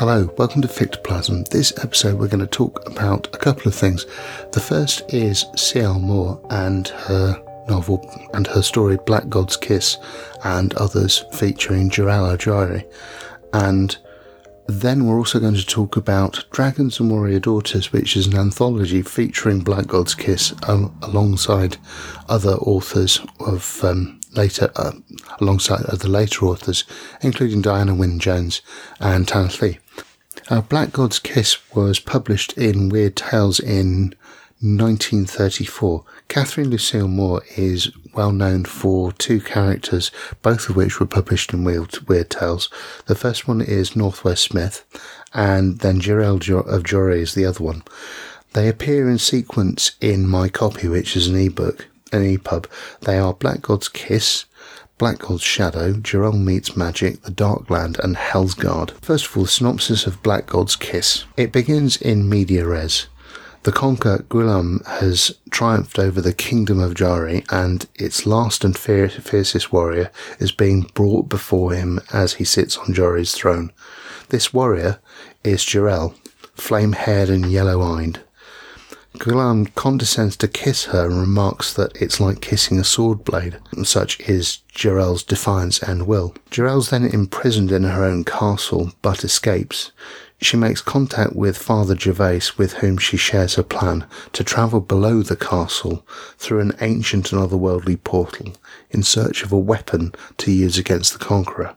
Hello, welcome to Fictoplasm. This episode we're going to talk about a couple of things. The first is C.L. Moore and her novel and her story Black God's Kiss and others featuring Jirel of Joiry. And then we're also going to talk about Dragons and Warrior Daughters, which is an anthology featuring Black God's Kiss um, alongside other authors of um, later, uh, alongside other later authors, including Diana Wynne Jones and Tanith Lee. Uh, Black God's Kiss was published in Weird Tales in 1934. Catherine Lucille Moore is well known for two characters, both of which were published in Weird, Weird Tales. The first one is Northwest Smith, and then Jirel of Joiry is the other one. They appear in sequence in my copy, which is an ebook, an EPUB. They are Black God's Kiss, Black God's Shadow, Jirel Meets Magic, The Darkland, and Hellsgarde. First of all, the synopsis of Black God's Kiss. It begins in media res. The conqueror Gwilym has triumphed over the kingdom of Joiry, and its last and fiercest warrior is being brought before him as he sits on Joiry's throne. This warrior is Jirel, flame haired and yellow eyed. Gwilym condescends to kiss her and remarks that it's like kissing a sword blade, such is Jirel's defiance and will. Jirel's then imprisoned in her own castle, but escapes. She makes contact with Father Gervais, with whom she shares her plan to travel below the castle through an ancient and otherworldly portal in search of a weapon to use against the conqueror.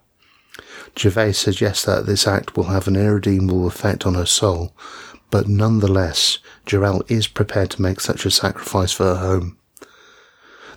Gervais suggests that this act will have an irredeemable effect on her soul, but nonetheless, Jirel is prepared to make such a sacrifice for her home.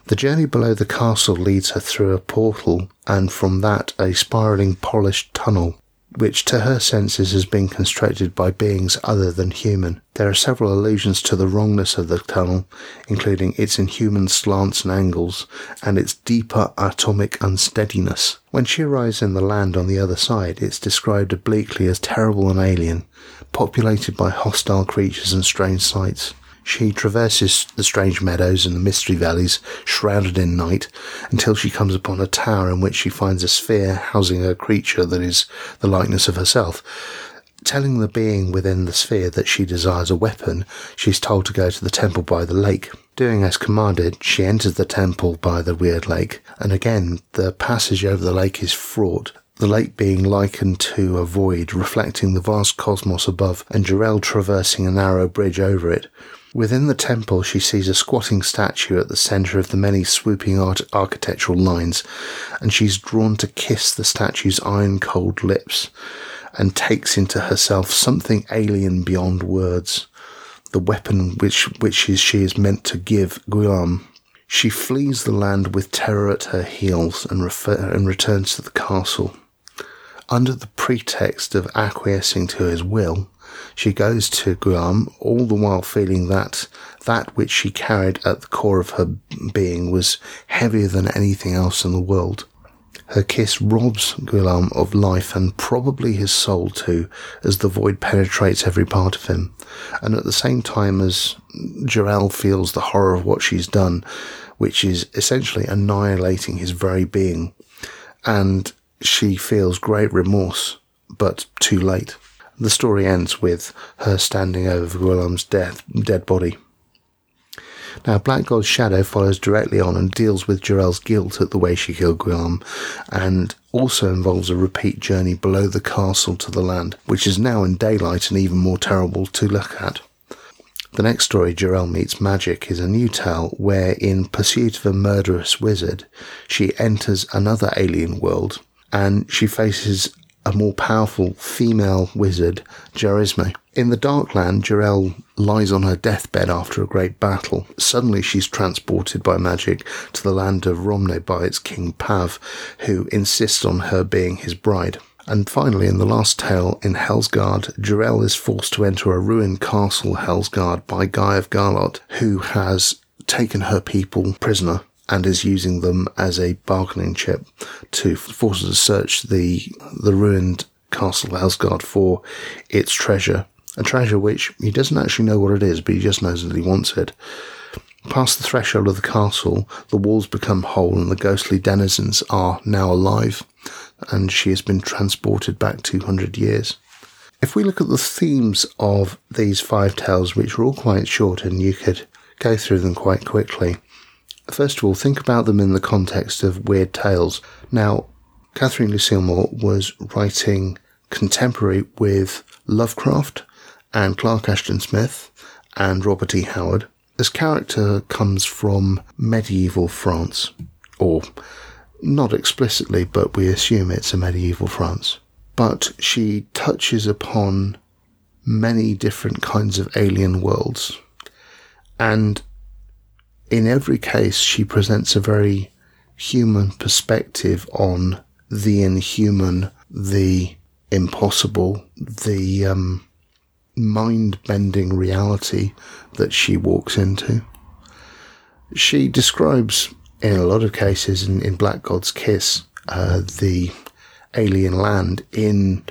The journey below the castle leads her through a portal and from that a spiraling polished tunnel which to her senses has been constructed by beings other than human. There are several allusions to the wrongness of the tunnel, including its inhuman slants and angles, and its deeper atomic unsteadiness. When she arrives in the land on the other side, it's described obliquely as terrible and alien, populated by hostile creatures and strange sights. She traverses the strange meadows and the mystery valleys shrouded in night until she comes upon a tower in which she finds a sphere housing a creature that is the likeness of herself. Telling the being within the sphere that she desires a weapon, she is told to go to the temple by the lake. Doing as commanded, she enters the temple by the weird lake, and again the passage over the lake is fraught the lake being likened to a void reflecting the vast cosmos above, and Jirel traversing a narrow bridge over it. Within the temple, she sees a squatting statue at the center of the many swooping art- architectural lines, and she's drawn to kiss the statue's iron cold lips and takes into herself something alien beyond words, the weapon which, which is, she is meant to give Guillaume. She flees the land with terror at her heels and, refer- and returns to the castle. Under the pretext of acquiescing to his will, she goes to Gwilym, all the while feeling that that which she carried at the core of her being was heavier than anything else in the world. Her kiss robs Guillaume of life and probably his soul too, as the void penetrates every part of him. And at the same time as Jirel feels the horror of what she's done, which is essentially annihilating his very being. And she feels great remorse, but too late. The story ends with her standing over Gwilym's death, dead body. Now, Black God's Shadow follows directly on and deals with Jirel's guilt at the way she killed Gwilym, and also involves a repeat journey below the castle to the land, which is now in daylight and even more terrible to look at. The next story, Jirel Meets Magic, is a new tale where, in pursuit of a murderous wizard, she enters another alien world and she faces a more powerful female wizard, Jarisme. In the Darkland, Jirel lies on her deathbed after a great battle. Suddenly she's transported by magic to the land of Romne by its king Pav, who insists on her being his bride. And finally, in the last tale, in Hellsgarde, Jirel is forced to enter a ruined castle Hellsgarde, by Guy of Garlot, who has taken her people prisoner and is using them as a bargaining chip to force her to search the the ruined castle Hellsgarde for its treasure. A treasure which he doesn't actually know what it is, but he just knows that he wants it. Past the threshold of the castle, the walls become whole and the ghostly denizens are now alive, and she has been transported back 200 years. If we look at the themes of these five tales, which are all quite short and you could go through them quite quickly, first of all, think about them in the context of weird tales. Now, Catherine Lucille Moore was writing contemporary with Lovecraft and Clark Ashton Smith and Robert E. Howard. This character comes from medieval France, or not explicitly, but we assume it's a medieval France. But she touches upon many different kinds of alien worlds. And in every case, she presents a very human perspective on the inhuman, the impossible, the um, mind bending reality that she walks into. She describes, in a lot of cases, in, in Black God's Kiss, uh, the alien land in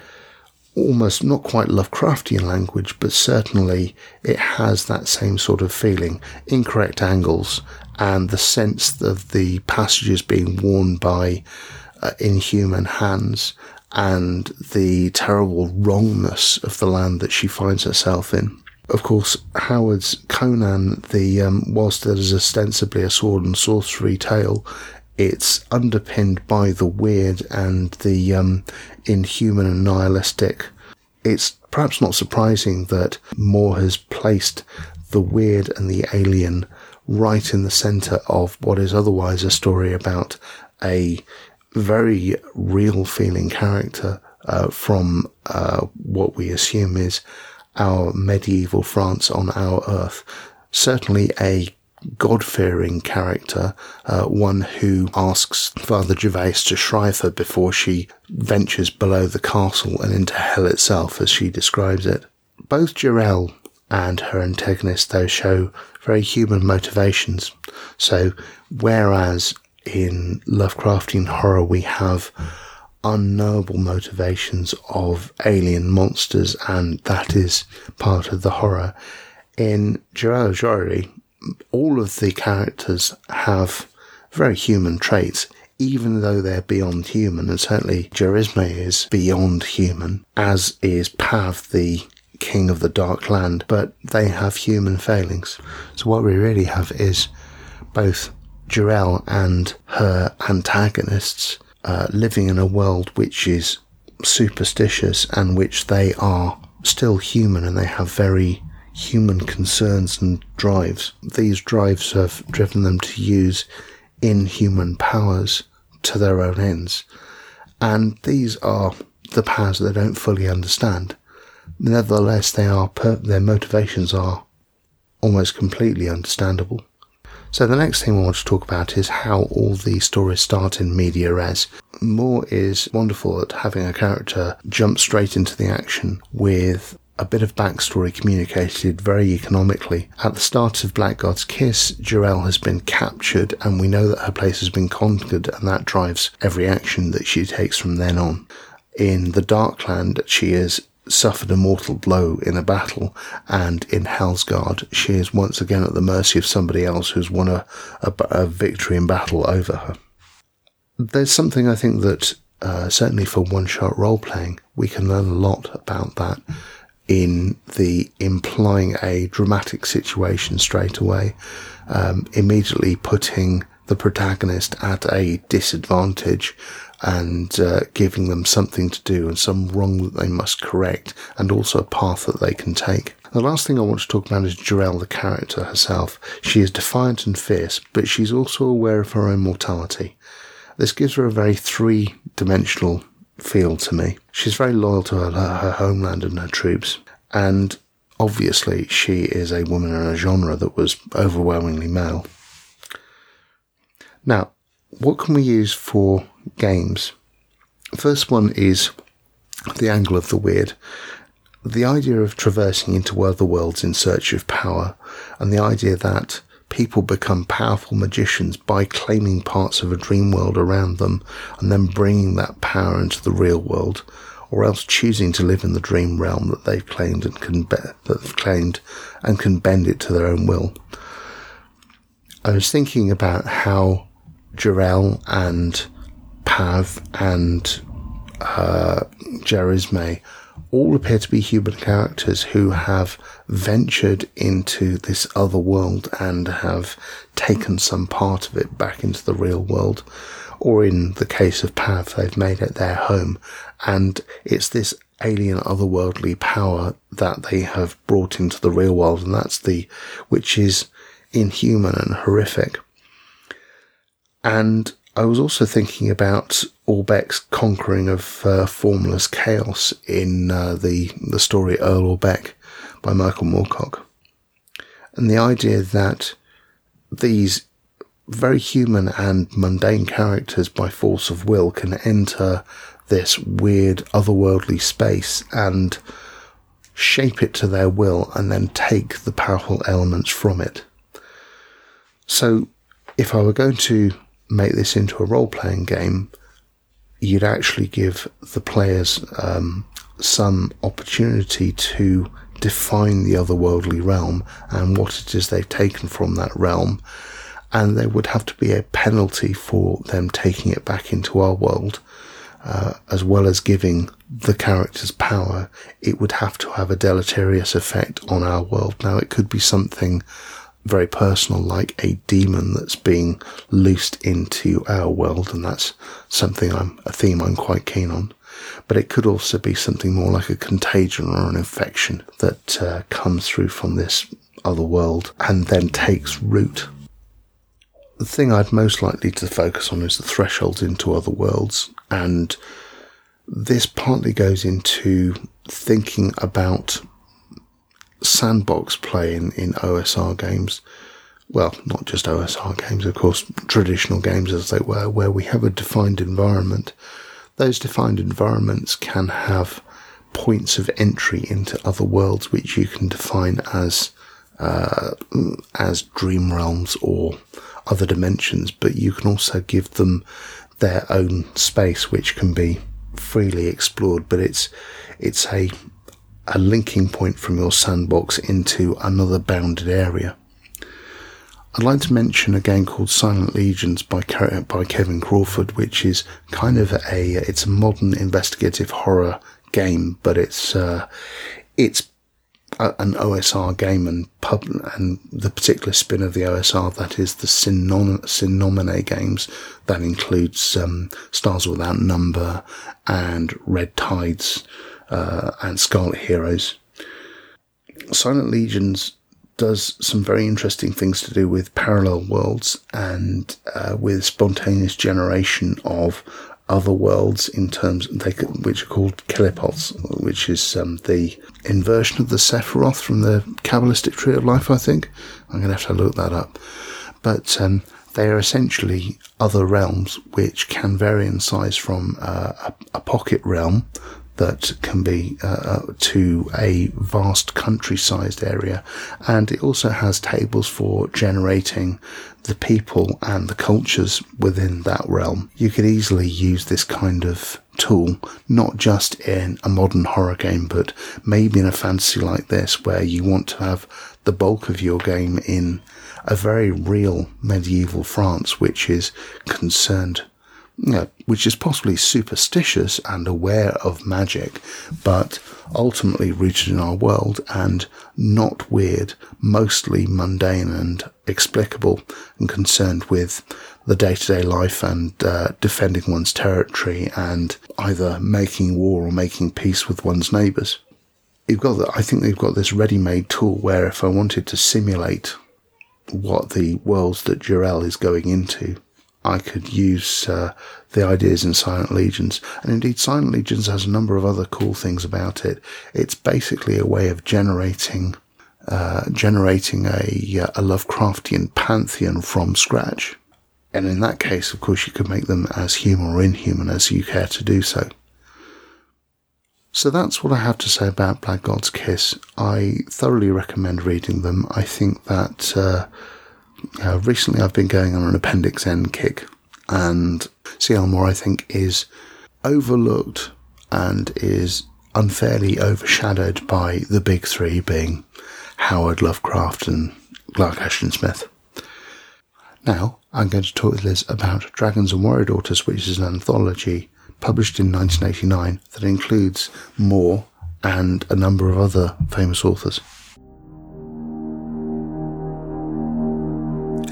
almost not quite Lovecraftian language, but certainly it has that same sort of feeling. Incorrect angles and the sense of the passages being worn by uh, inhuman hands and the terrible wrongness of the land that she finds herself in. Of course, Howard's Conan, the um, whilst it is ostensibly a sword and sorcery tale, it's underpinned by the weird and the um, inhuman and nihilistic. It's perhaps not surprising that Moore has placed the weird and the alien right in the center of what is otherwise a story about a very real feeling character uh, from uh, what we assume is our medieval France on our earth. Certainly a God fearing character, uh, one who asks Father Gervais to shrive her before she ventures below the castle and into hell itself, as she describes it. Both Jirel and her antagonist, though, show very human motivations. So, whereas in Lovecraftian horror we have unknowable motivations of alien monsters, and that is part of the horror. In Jirel Joiry, all of the characters have very human traits, even though they're beyond human, and certainly Jarisme is beyond human, as is Pav, the king of the dark land, but they have human failings. So what we really have is both Jirel and her antagonists uh, living in a world which is superstitious and which they are still human and they have very human concerns and drives. These drives have driven them to use inhuman powers to their own ends. And these are the powers they don't fully understand. Nevertheless, they are per- their motivations are almost completely understandable. So the next thing I want to talk about is how all these stories start in media res. Moore is wonderful at having a character jump straight into the action with a bit of backstory communicated very economically. At the start of Black God's Kiss, Jirel has been captured and we know that her place has been conquered and that drives every action that she takes from then on. In the Darkland, she is suffered a mortal blow in a battle, and in Hellsgarde, she is once again at the mercy of somebody else who's won a, a, a victory in battle over her. There's something I think that, uh, certainly for one shot role playing, we can learn a lot about that in the implying a dramatic situation straight away, um, immediately putting the protagonist at a disadvantage and uh, giving them something to do and some wrong that they must correct and also a path that they can take. The last thing I want to talk about is Jirel, the character herself. She is defiant and fierce, but she's also aware of her own mortality. This gives her a very three dimensional feel to me. She's very loyal to her, her homeland and her troops. And obviously, she is a woman in a genre that was overwhelmingly male. Now, what can we use for games? First one is the angle of the weird. The idea of traversing into other worlds in search of power, and the idea that people become powerful magicians by claiming parts of a dream world around them and then bringing that power into the real world, or else choosing to live in the dream realm that they've claimed and can be- that they've claimed and can bend it to their own will. I was thinking about how Jirel and Pav and uh, Jarisme all appear to be human characters who have ventured into this other world and have taken some part of it back into the real world. Or in the case of Pav, they've made it their home. And it's this alien otherworldly power that they have brought into the real world. And that's the, which is inhuman and horrific. And I was also thinking about Aubec's conquering of uh, formless chaos in uh, the the story Earl Aubec by Michael Moorcock, and the idea that these very human and mundane characters, by force of will, can enter this weird otherworldly space and shape it to their will, and then take the powerful elements from it. So, if I were going to make this into a role playing game, you'd actually give the players um, some opportunity to define the otherworldly realm and what it is they've taken from that realm. And there would have to be a penalty for them taking it back into our world, uh, as well as giving the characters power. It would have to have a deleterious effect on our world. Now, it could be something very personal, like a demon that's being loosed into our world, and that's something I'm a theme I'm quite keen on. But it could also be something more like a contagion or an infection that uh, comes through from this other world and then takes root. The thing I'd most likely to focus on is the thresholds into other worlds, and this partly goes into thinking about sandbox play in, in OSR games. Well, not just OSR games, of course, traditional games as they were, where we have a defined environment. Those defined environments can have points of entry into other worlds, which you can define as uh, as dream realms or other dimensions, but you can also give them their own space, which can be freely explored. But it's it's a a linking point from your sandbox into another bounded area. I'd like to mention a game called Silent Legions by by Kevin Crawford, which is kind of a it's a modern investigative horror game, but it's uh, it's an OSR game and pub and the particular spin of the OSR that is the Sine Nomine games that includes um, Stars Without Number and Red Tides uh, and Scarlet Heroes. Silent Legions does some very interesting things to do with parallel worlds and uh, with spontaneous generation of other worlds in terms they which are called Qliphoths, which is um, the inversion of the Sephiroth from the Kabbalistic Tree of Life. I think I'm going to have to look that up, but um, they are essentially other realms which can vary in size from uh, a, a, pocket realm that can be uh, uh, to a vast country-sized area, and it also has tables for generating the people and the cultures within that realm. You could easily use this kind of tool, not just in a modern horror game, but maybe in a fantasy like this, where you want to have the bulk of your game in a very real medieval France, which is concerned which is possibly superstitious and aware of magic, but ultimately rooted in our world and not weird, mostly mundane and explicable and concerned with the day to day life and uh, defending one's territory and either making war or making peace with one's neighbours. You've got, the, I think they've got this ready made tool where if I wanted to simulate what the worlds that Jirel is going into, I could use uh, the ideas in Silent Legions. And indeed, Silent Legions has a number of other cool things about it. It's basically a way of generating uh, generating a, a Lovecraftian pantheon from scratch. And in that case, of course, you could make them as human or inhuman as you care to do so. So that's what I have to say about Black God's Kiss. I thoroughly recommend reading them. I think that uh, uh, recently, I've been going on an Appendix N kick, and C.L. Moore, I think, is overlooked and is unfairly overshadowed by the big three being Howard Lovecraft and Clark Ashton Smith. Now, I'm going to talk to Liz about Dragons and Warrior Daughters, which is an anthology published in 1989 that includes Moore and a number of other famous authors.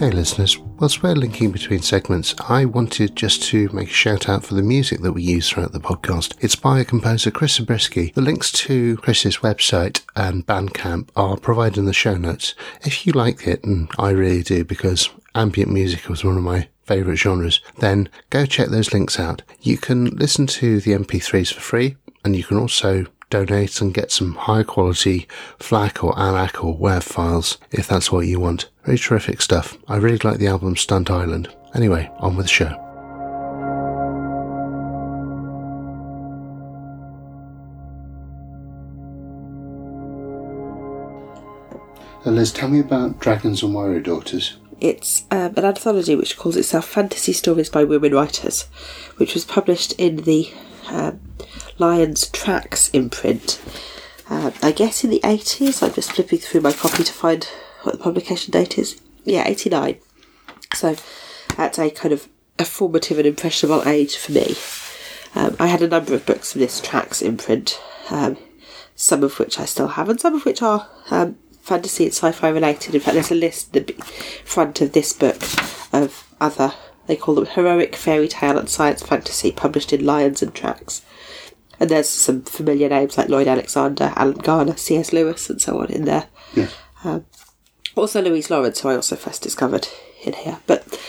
Hey listeners, whilst we're linking between segments, I wanted just to make a shout out for the music that we use throughout the podcast. It's by composer Chris Zabriskie. The links to Chris's website and Bandcamp are provided in the show notes. If you like it, and I really do because ambient music was one of my favourite genres, then go check those links out. You can listen to the MP3s for free, and you can also donate and get some high quality FLAC or ALAC or WAV files if that's what you want. Very terrific stuff. I really like the album Stunt Island. Anyway, on with the show. Liz, tell me about Dragons and Warrior Daughters. It's um, an anthology which calls itself Fantasy Stories by Women Writers, which was published in the um, Lions Tracks imprint. Uh, I guess in the 80s. I'm just flipping through my copy to find what the publication date is. Yeah, 89. So that's a kind of a formative and impressionable age for me. Um, I had a number of books from this Tracks imprint, um, some of which I still have, and some of which are um, fantasy and sci-fi related. In fact, there's a list at the front of this book of other, they call them heroic fairy tale and science fantasy, published in Lions and Tracks. And there's some familiar names like Lloyd Alexander, Alan Garner, C.S. Lewis, and so on in there. Yes. Um, also Louise Lawrence, who I also first discovered in here. But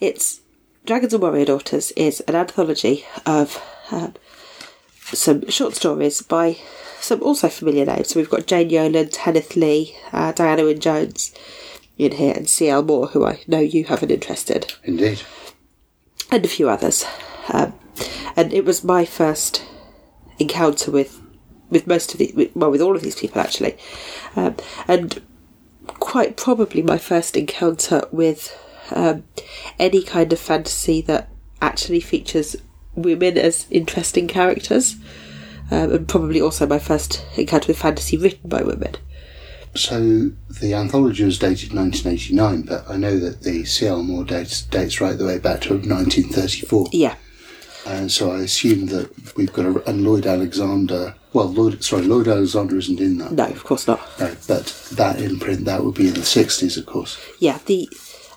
it's Dragons and Warrior Daughters is an anthology of um, some short stories by some also familiar names. So we've got Jane Yolen, Tanith Lee, uh, Diana Wynne Jones in here, and C.L. Moore, who I know you have an interest in. Indeed. And a few others. Um, and it was my first encounter with with most of the well with all of these people actually, um, and quite probably my first encounter with um, any kind of fantasy that actually features women as interesting characters, um, and probably also my first encounter with fantasy written by women. So the anthology was dated 1989, but I know that the C.L. Moore dates, dates right the way back to 1934. Yeah. And so I assume that we've got a, and Lloyd Alexander. Well, Lloyd, sorry, Lloyd Alexander isn't in that. No, of course not. No, but that imprint that would be in the sixties, of course. Yeah, the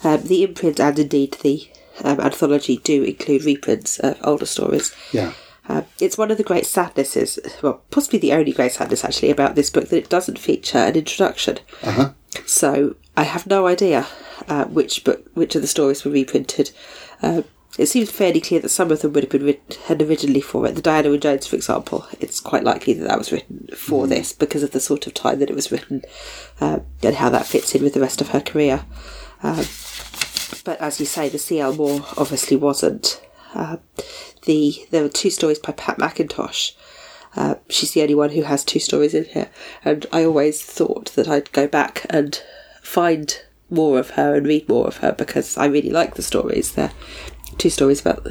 um, the imprint and indeed the um, anthology do include reprints of older stories. Yeah. Uh, it's one of the great sadnesses, well, possibly the only great sadness actually about this book that it doesn't feature an introduction. Uh huh. So I have no idea uh, which book, which of the stories were reprinted. Uh, it seems fairly clear that some of them would have been written originally for it. The Diana Wynne Jones, for example, it's quite likely that that was written for this because of the sort of time that it was written uh, and how that fits in with the rest of her career. Um, but as you say, the C.L. Moore obviously wasn't. Uh, the there were two stories by Pat McIntosh. Uh, she's the only one who has two stories in here, and I always thought that I'd go back and find more of her and read more of her because I really like the stories. They're two stories about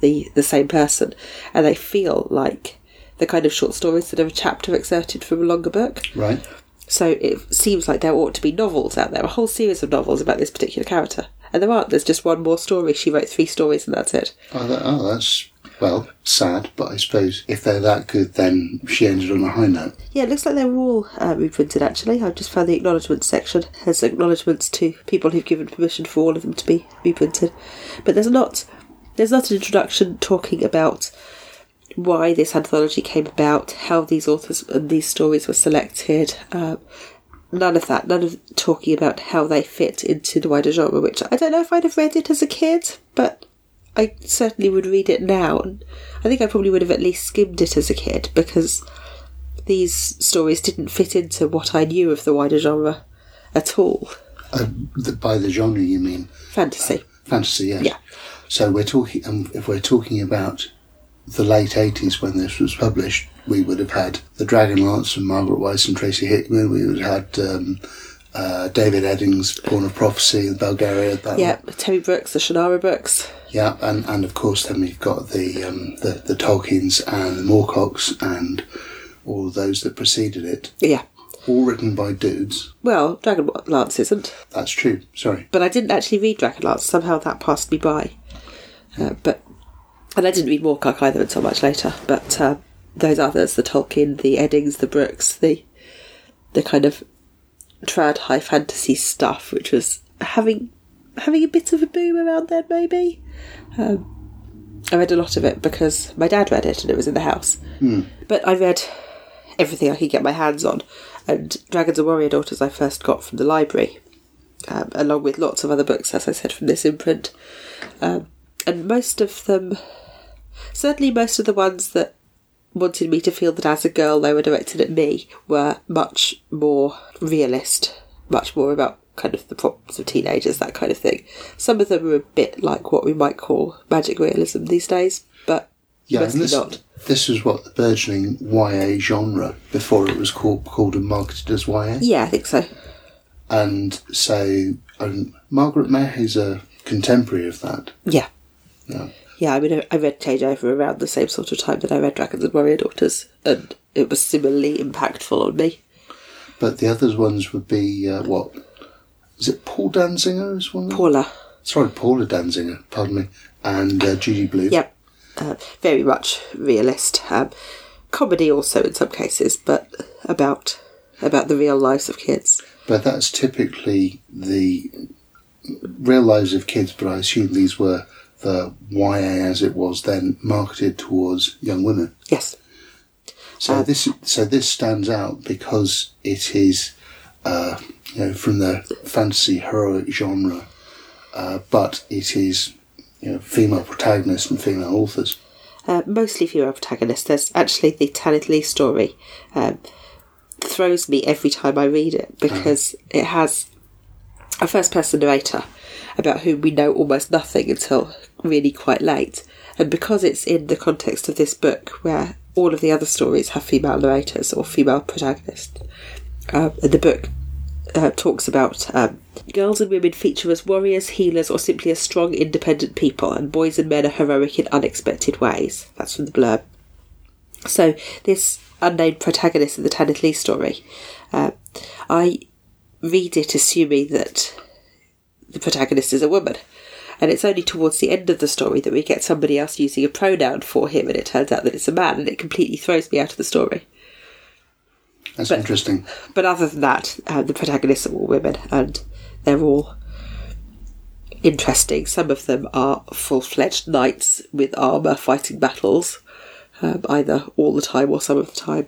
the the same person, and they feel like the kind of short stories that are a chapter excerpted from a longer book. Right. So it seems like there ought to be novels out there, a whole series of novels about this particular character. And there aren't. There's just one more story. She wrote three stories, and that's it. Oh, that, oh that's well sad, but I suppose if they're that good, then she ended on a high note. Yeah, it looks like they were all uh, reprinted. Actually, I've just found the acknowledgements section has acknowledgements to people who've given permission for all of them to be reprinted. But there's not. There's not an introduction talking about why this anthology came about, how these authors and these stories were selected. Um, none of that. None of talking about how they fit into the wider genre. Which I don't know if I'd have read it as a kid, but I certainly would read it now. And I think I probably would have at least skimmed it as a kid because these stories didn't fit into what I knew of the wider genre at all. Uh, the, by the genre, you mean Fantasy. fantasy? Yes. Yeah. So we're talking. Um, if we're talking about the late eighties when this was published, we would have had the Dragonlance and Margaret Weis and Tracy Hickman. We would have had um, uh, David Eddings' Pawn of Prophecy, the Belgariad. That Yeah, Terry Brooks, the Shannara books. Yeah, and, and of course then we've got the um, the, the Tolkiens and the Moorcocks and all those that preceded it, Yeah. all written by dudes. Well, Dragonlance isn't. That's true. Sorry. But I didn't actually read Dragonlance. Somehow that passed me by. Uh, but and I didn't read Moorcock either until much later. But uh, those others, the Tolkien, the Eddings, the Brooks, the the kind of trad high fantasy stuff, which was having having a bit of a boom around then, maybe. Um, I read a lot of it because my dad read it and it was in the house. But I read everything I could get my hands on, and Dragons and Warrior Daughters I first got from the library, um, along with lots of other books, as I said, from this imprint. Um, and most of them, certainly most of the ones that wanted me to feel that as a girl they were directed at me, were much more realist, much more about kind of the problems of teenagers, that kind of thing. Some of them are a bit like what we might call magic realism these days, but Yeah, mostly this, not. this was what the burgeoning YA genre before it was called called and marketed as YA. Yeah, I think so. And so um, Margaret Mahy is a contemporary of that. Yeah. Yeah. Yeah, I mean, I- read Changeover around the same sort of time that I read Dragons and Warrior Daughters, and it was similarly impactful on me. But the other ones would be uh, what? Is it Paul Danziger? Is one? of? Paula, Sorry, Paula Danziger. Pardon me. And uh, Judy Blume. yep, uh, very much realist. Um, comedy also in some cases, but about about the real lives of kids. But that's typically the real lives of kids. But I assume these were the YA as it was then marketed towards young women. Yes, So Uh, this so this stands out because it is, uh, you know, from the fantasy heroic genre, uh, but it is, you know, female protagonists and female authors. uh, mostly female protagonists. There's actually the Tanith Lee story. Um, throws me every time I read it because it has a first person narrator about whom we know almost nothing until really quite late. And because it's in the context of this book where all of the other stories have female narrators or female protagonists, uh, the book uh, talks about um, girls and women feature as warriors, healers, or simply as strong, independent people, and boys and men are heroic in unexpected ways. That's from the blurb. So this unnamed protagonist of the Tanith Lee story, uh, I read it assuming that the protagonist is a woman. And it's only towards the end of the story that we get somebody else using a pronoun for him, and it turns out that it's a man, and it completely throws me out of the story. That's But- interesting. But other than that, uh, the protagonists are all women, and they're all interesting. Some of them are full fledged knights with armour fighting battles, um, either all the time or some of the time.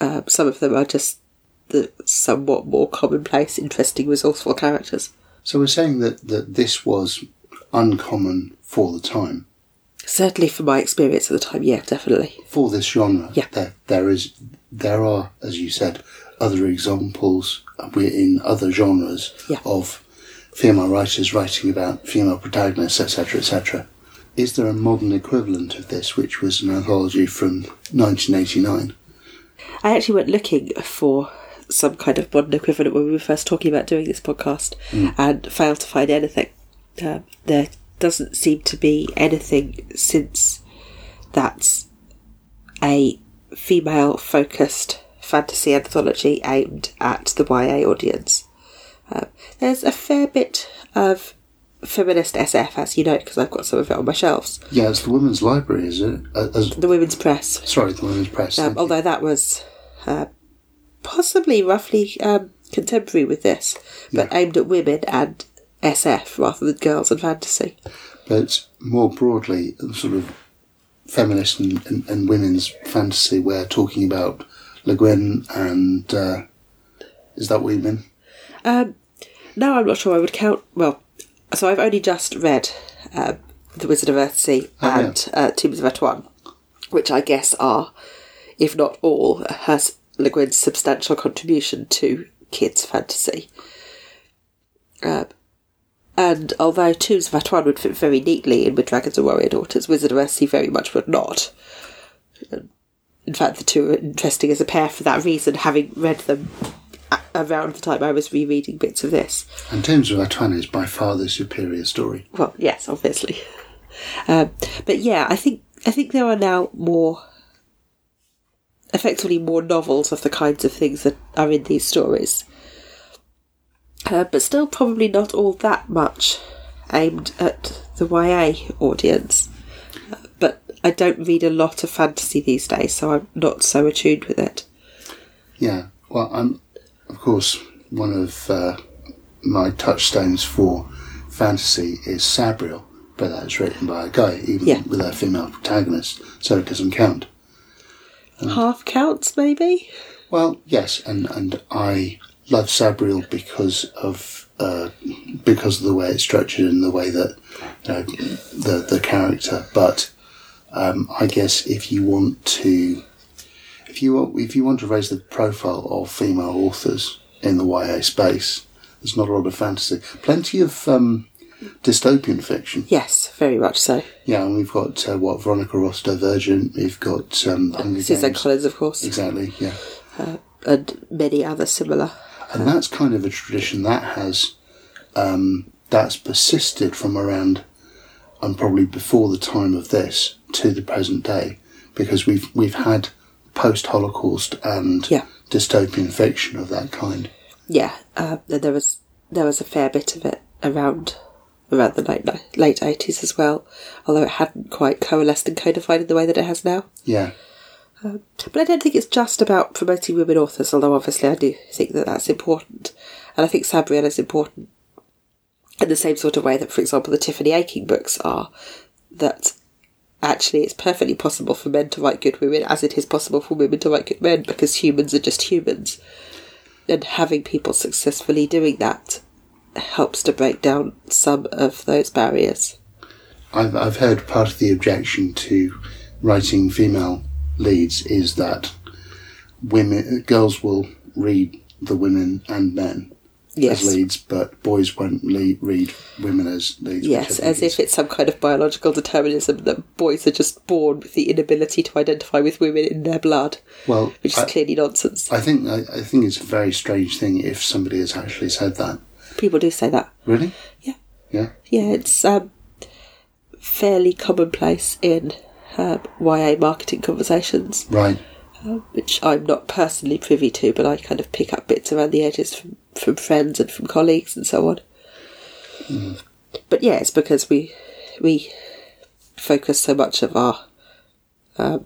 Uh, some of them are just the somewhat more commonplace, interesting, resourceful characters. So we're saying that, that this was uncommon for the time. Certainly, for my experience at the time, yeah, definitely. For this genre, Yeah. there, there is, there are, as you said, other examples uh, in other genres Yeah. of female writers writing about female protagonists, etc., etc. Is there a modern equivalent of this, which was an anthology from 1989? I actually went looking for some kind of modern equivalent when we were first talking about doing this podcast and failed to find anything. Um, there doesn't seem to be anything since that's a female focused fantasy anthology aimed at the YA audience. Um, there's a fair bit of feminist SF, as you know, because I've got some of it on my shelves. Yeah, it's the Women's Library, is it? Uh, as, The Women's Press sorry, the Women's Press. um, thank you. although that was uh, possibly roughly um, contemporary with this, but aimed at women and SF rather than girls and fantasy. but more broadly, sort of feminist and, and, and women's fantasy, we're talking about Le Guin and uh, is that what you mean? Um, now I'm not sure I would count. Well, so I've only just read um, The Wizard of Earthsea Oh, yeah. and uh, Tombs of Atuan, which I guess are, if not all, has Le Guin's substantial contribution to kids' fantasy. Um, and although Tombs of Atuan would fit very neatly in with Dragons and Warrior Daughters, Wizard of Earthsea very much would not. Um, In fact, the two are interesting as a pair for that reason, having read them a- around the time I was rereading bits of this. And Tombs of Atuan is by far the superior story. Well, yes, obviously. Um, but yeah, I think I think there are now more, effectively more novels of the kinds of things that are in these stories. Uh, but still, probably not all that much aimed at the YA audience. Uh, but I don't read a lot of fantasy these days, so I'm not so attuned with it. Yeah, well, I'm, of course, one of uh, my touchstones for fantasy is Sabriel, but that's written by a guy, even Yeah. with a female protagonist, so it doesn't count. Half counts, maybe? Well, yes, and, and I love Sabriel because of uh, because of the way it's structured and the way that you know, the the character. But um, I guess if you want to, if you want, if you want to raise the profile of female authors in the YA space, there's not a lot of fantasy. Plenty of um, dystopian fiction. Yes, very much so. Yeah, and we've got uh, what Veronica Roth Divergent. We've got um, Hunger Susan Games. Collins, of course, Exactly. Yeah. and many other similar. and that's kind of a tradition that has um, that's persisted from around and probably before the time of this to the present day because we've we've had post Holocaust and Yeah. dystopian fiction of that kind. Yeah, uh, there was there was a fair bit of it around around the late late eighties as well, although it hadn't quite coalesced and codified in the way that it has now. Yeah, um, But I don't think it's just about promoting women authors, although obviously I do think that that's important. And I think Sabriel is important in the same sort of way that, for example, the Tiffany Aching books are, that actually it's perfectly possible for men to write good women as it is possible for women to write good men because humans are just humans. And having people successfully doing that helps to break down some of those barriers. I've I've heard part of the objection to writing female leads is that women girls will read the women and men Yes. as leads, but boys won't lead, read women as leads. Yes, as if it's some kind of biological determinism that boys are just born with the inability to identify with women in their blood, well, which is I- clearly nonsense. I think I, I think it's a very strange thing if somebody has actually said that. People do say that. Really? Yeah, Yeah. yeah, it's um, fairly commonplace in um, YA marketing conversations, Right. which I'm not personally privy to, but I kind of pick up bits around the edges from, from friends and from colleagues and so on. But yeah, it's because we we focus so much of our, um,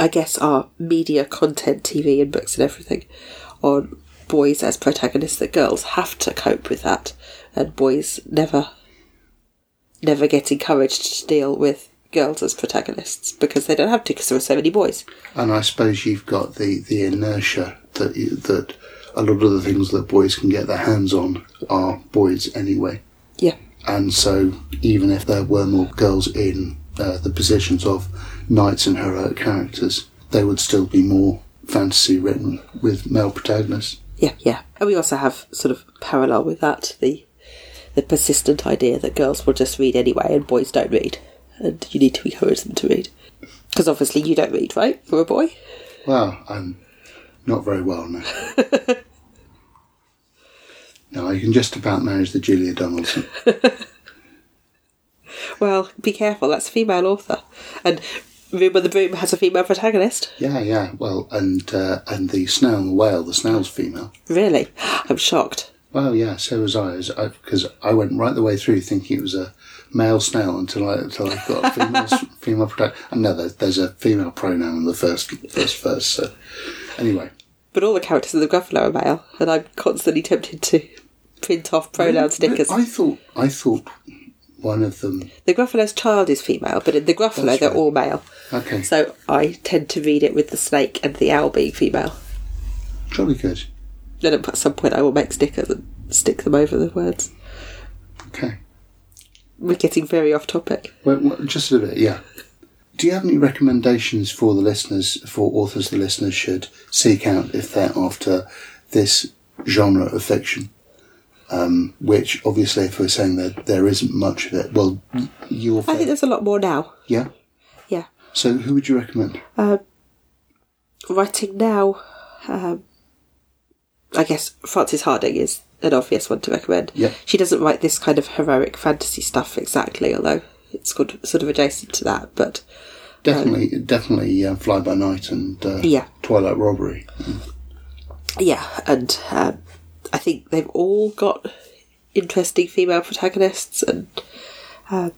I guess, our media content, TV and books and everything, on boys as protagonists that girls have to cope with that, and boys never, never get encouraged to deal with girls as protagonists because they don't have to because there are so many boys. And I suppose you've got the, the inertia that you, that a lot of the things that boys can get their hands on are boys anyway. Yeah, And so even if there were more girls in uh, the positions of knights and heroic characters, they would still be more fantasy written with male protagonists. Yeah, yeah. And we also have sort of parallel with that the the persistent idea that girls will just read anyway and boys don't read, and you need to encourage them to read. Because obviously you don't read, right? For a boy. Well, I'm not very well now. no, I can just about manage the Julia Donaldson. Well, be careful. That's a female author, and Room of the Broom has a female protagonist. Yeah, yeah. Well, and uh, and the snail and the whale. The snail's female. Really, I'm shocked. Well, yeah. So was I, because I, went right the way through thinking it was a male snail until I until I got a female female protagonist. And no, there's, there's a female pronoun in the first first verse. So anyway, But all the characters in the Gruffalo are male, and I'm constantly tempted to print off pronoun stickers. I thought I thought one of them. The Gruffalo's child is female, but in the Gruffalo That's they're all male. Okay, So I tend to read it with the snake and the owl being female. jolly good. Then at some point I will make stickers and stick them over the words. Okay. We're getting very off topic. Well, well, just a bit, yeah. Do you have any recommendations for the listeners, for authors the listeners should seek out if they're after this genre of fiction? Um, which, obviously, if we're saying that there isn't much of it, well, you're. I think there's a lot more now. yeah. Yeah. So, who would you recommend? Writing now, um, I guess Frances Hardinge is an obvious one to recommend. Yeah. She doesn't write this kind of heroic fantasy stuff exactly, although it's good, sort of adjacent to that. But Definitely, definitely, uh, Fly by Night and uh, Yeah. Twilight Robbery. yeah, and um, I think they've all got interesting female protagonists, and um,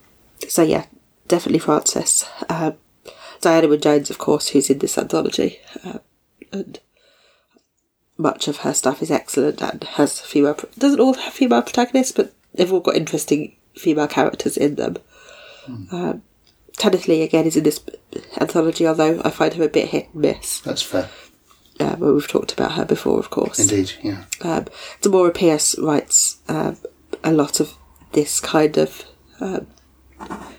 so yeah, definitely Frances. Um, Diana Wynne Jones, of course, who's in this anthology, uh, and much of her stuff is excellent and has female. Doesn't all have female protagonists, but they've all got interesting female characters in them. Um, Tanith Lee again is in this anthology, although I find her a bit hit and miss. That's fair. Uh, but we've talked about her before, of course. Indeed, yeah. Um, Tamora Pierce writes um, a lot of this kind of um,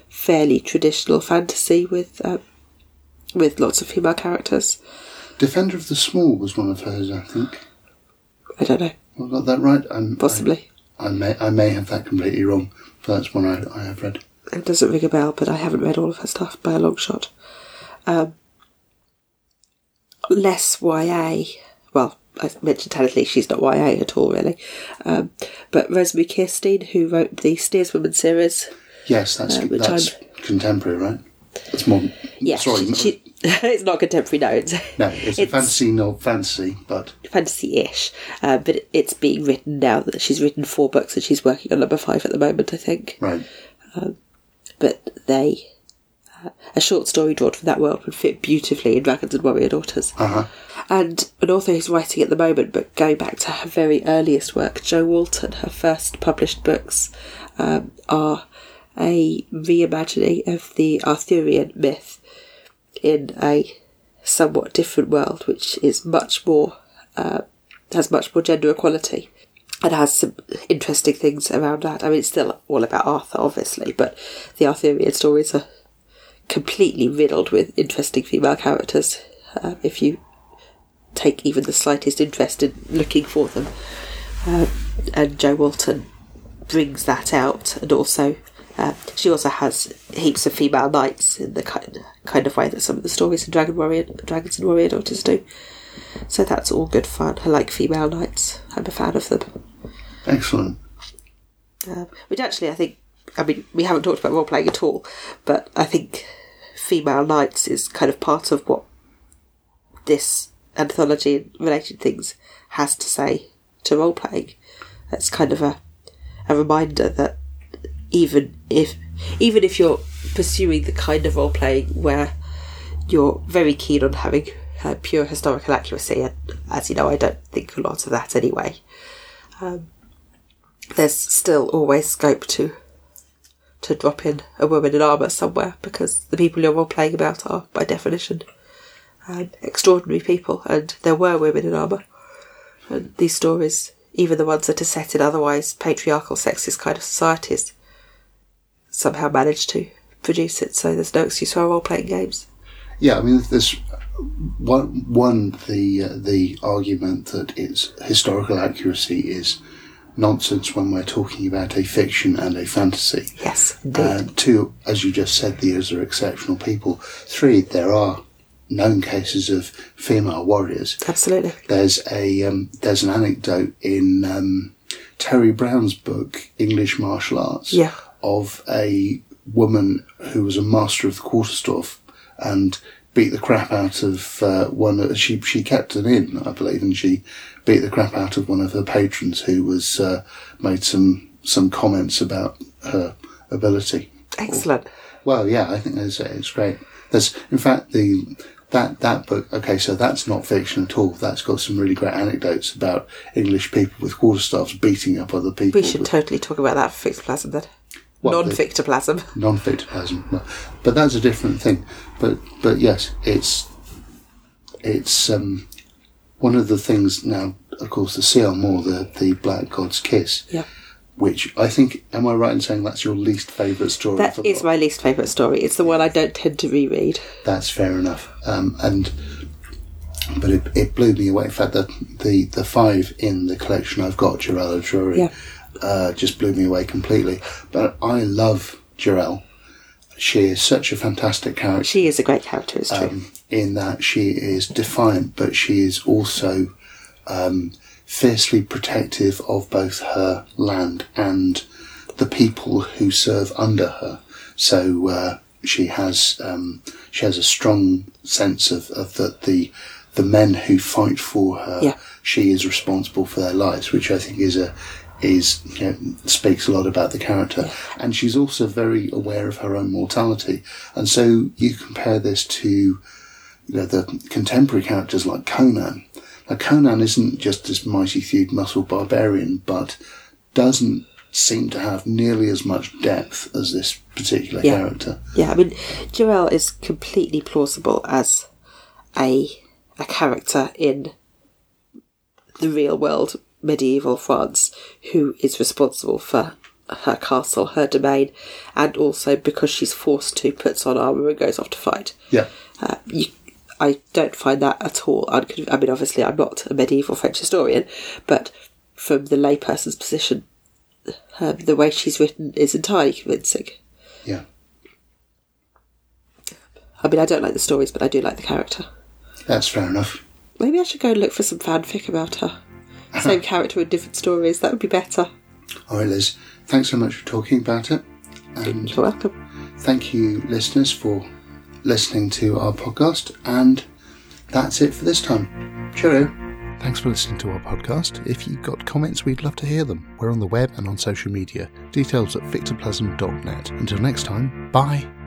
fairly traditional fantasy with um, with lots of female characters. Defender of the Small was one of hers, I think. I don't know, I got that right? I'm, possibly. I, I may I may have that completely wrong, but that's one I, I have read. It doesn't ring a bell, but I haven't read all of her stuff by a long shot. Um, less YA. Well, I mentioned Tanith Lee, she's not YA at all, really. Um, but Rosemary Kirstein, who wrote the Steerswoman series, Yes, that's Uh, that's contemporary, right? It's more. yeah, sorry, she, she, it's not contemporary, no, it's, no, it's, a it's- fantasy, not fantasy, but fantasy-ish, uh, but it- it's being written now that she's written four books and she's working on number five at the moment, I think. right. But they, uh, a short story drawn from that world would fit beautifully in Dragons and Warrior Daughters. Uh huh. And an author who's writing at the moment, but going back to her very earliest work, Jo Walton, her first published books um, are a reimagining of the Arthurian myth in a somewhat different world, which is much more uh, has much more gender equality and has some interesting things around that. I mean, it's still all about Arthur, obviously, but the Arthurian stories are completely riddled with interesting female characters. Uh, if you take even the slightest interest in looking for them, uh, and Jo Walton brings that out, and also uh, she also has heaps of female knights in the kind kind of way that some of the stories in Dragon Warrior, Dragons and Warrior Daughters do. So that's all good fun. I like female knights. I'm a fan of them. Excellent. Uh, which actually, I think, I mean, we haven't talked about role playing at all, but I think female knights is kind of part of what this anthology and related things has to say to role playing. It's kind of a a reminder that even if even if you're pursuing the kind of role playing where you're very keen on having uh, pure historical accuracy, and as you know, I don't think a lot of that anyway. Um, there's still always scope to to drop in a woman in armour somewhere because the people you're role playing about are, by definition, um, extraordinary people, and there were women in armour. And these stories, even the ones that are set in otherwise patriarchal, sexist kind of societies, somehow manage to produce it. So there's no excuse for role playing games. Yeah, I mean, there's one one the uh, the argument that it's historical accuracy is nonsense when we're talking about a fiction and a fantasy. Yes, indeed. Uh, two, as you just said, these are exceptional people. Three, there are known cases of female warriors. Absolutely. There's a um, there's an anecdote in um, Terry Brown's book English Martial Arts Yeah. of a woman who was a master of the quarterstaff and beat the crap out of uh, one. Of, she she kept an inn, I believe, and she beat the crap out of one of her patrons who was uh, made some some comments about her ability. Excellent. Well, yeah, I think that's it's great. There's, in fact, the that that book. Okay, so that's not fiction at all. That's got some really great anecdotes about English people with quarterstaffs beating up other people. We should with totally talk about that for Victoplasm then. Non-Victoplasm. non-fictoplasm, but, that's a different thing. But but yes, it's it's um, one of the things now. Of course, the C.L. Moore, the the Black God's Kiss, Yeah. which I think. Am I right in saying that's your least favourite story? That is my least favourite story. It's the one I don't tend to reread. That's fair enough. Um, and but it, it blew me away. In fact, the, the the five in the collection I've got, Jirel Joiry, Yeah. Uh, just blew me away completely. But I love Jirel. She is such a fantastic character. She is a great character, it's true. um, in that she is defiant, but she is also um, fiercely protective of both her land and the people who serve under her. So uh, she has um, she has a strong sense of, of that the the men who fight for her, Yeah. she is responsible for their lives, which I think is a is you know, speaks a lot about the character, and she's also very aware of her own mortality. And so you compare this to you know, the contemporary characters like Conan. Now Conan isn't just this mighty thewed muscle barbarian, but doesn't seem to have nearly as much depth as this particular Yeah. character. Yeah, I mean, Jirel is completely plausible as a a character in the real world medieval France who is responsible for her castle, her domain, and also because she's forced to puts on armor and goes off to fight. Yeah. Uh, you, I don't find that at all. Uncon- I mean, obviously, I'm not a medieval French historian, but from the layperson's position, um, the way she's written is entirely convincing. Yeah. I mean, I don't like the stories, but I do like the character. That's fair enough. Maybe I should go and look for some fanfic about her. Same character in different stories. That would be better. All right, Liz. Thanks so much for talking about it. And You're welcome. thank you, listeners, for listening to our podcast. And that's it for this time. Cheerio. Thanks for listening to our podcast. If you've got comments, we'd love to hear them. We're on the web and on social media. Details at victoplasm.net. Until next time, bye.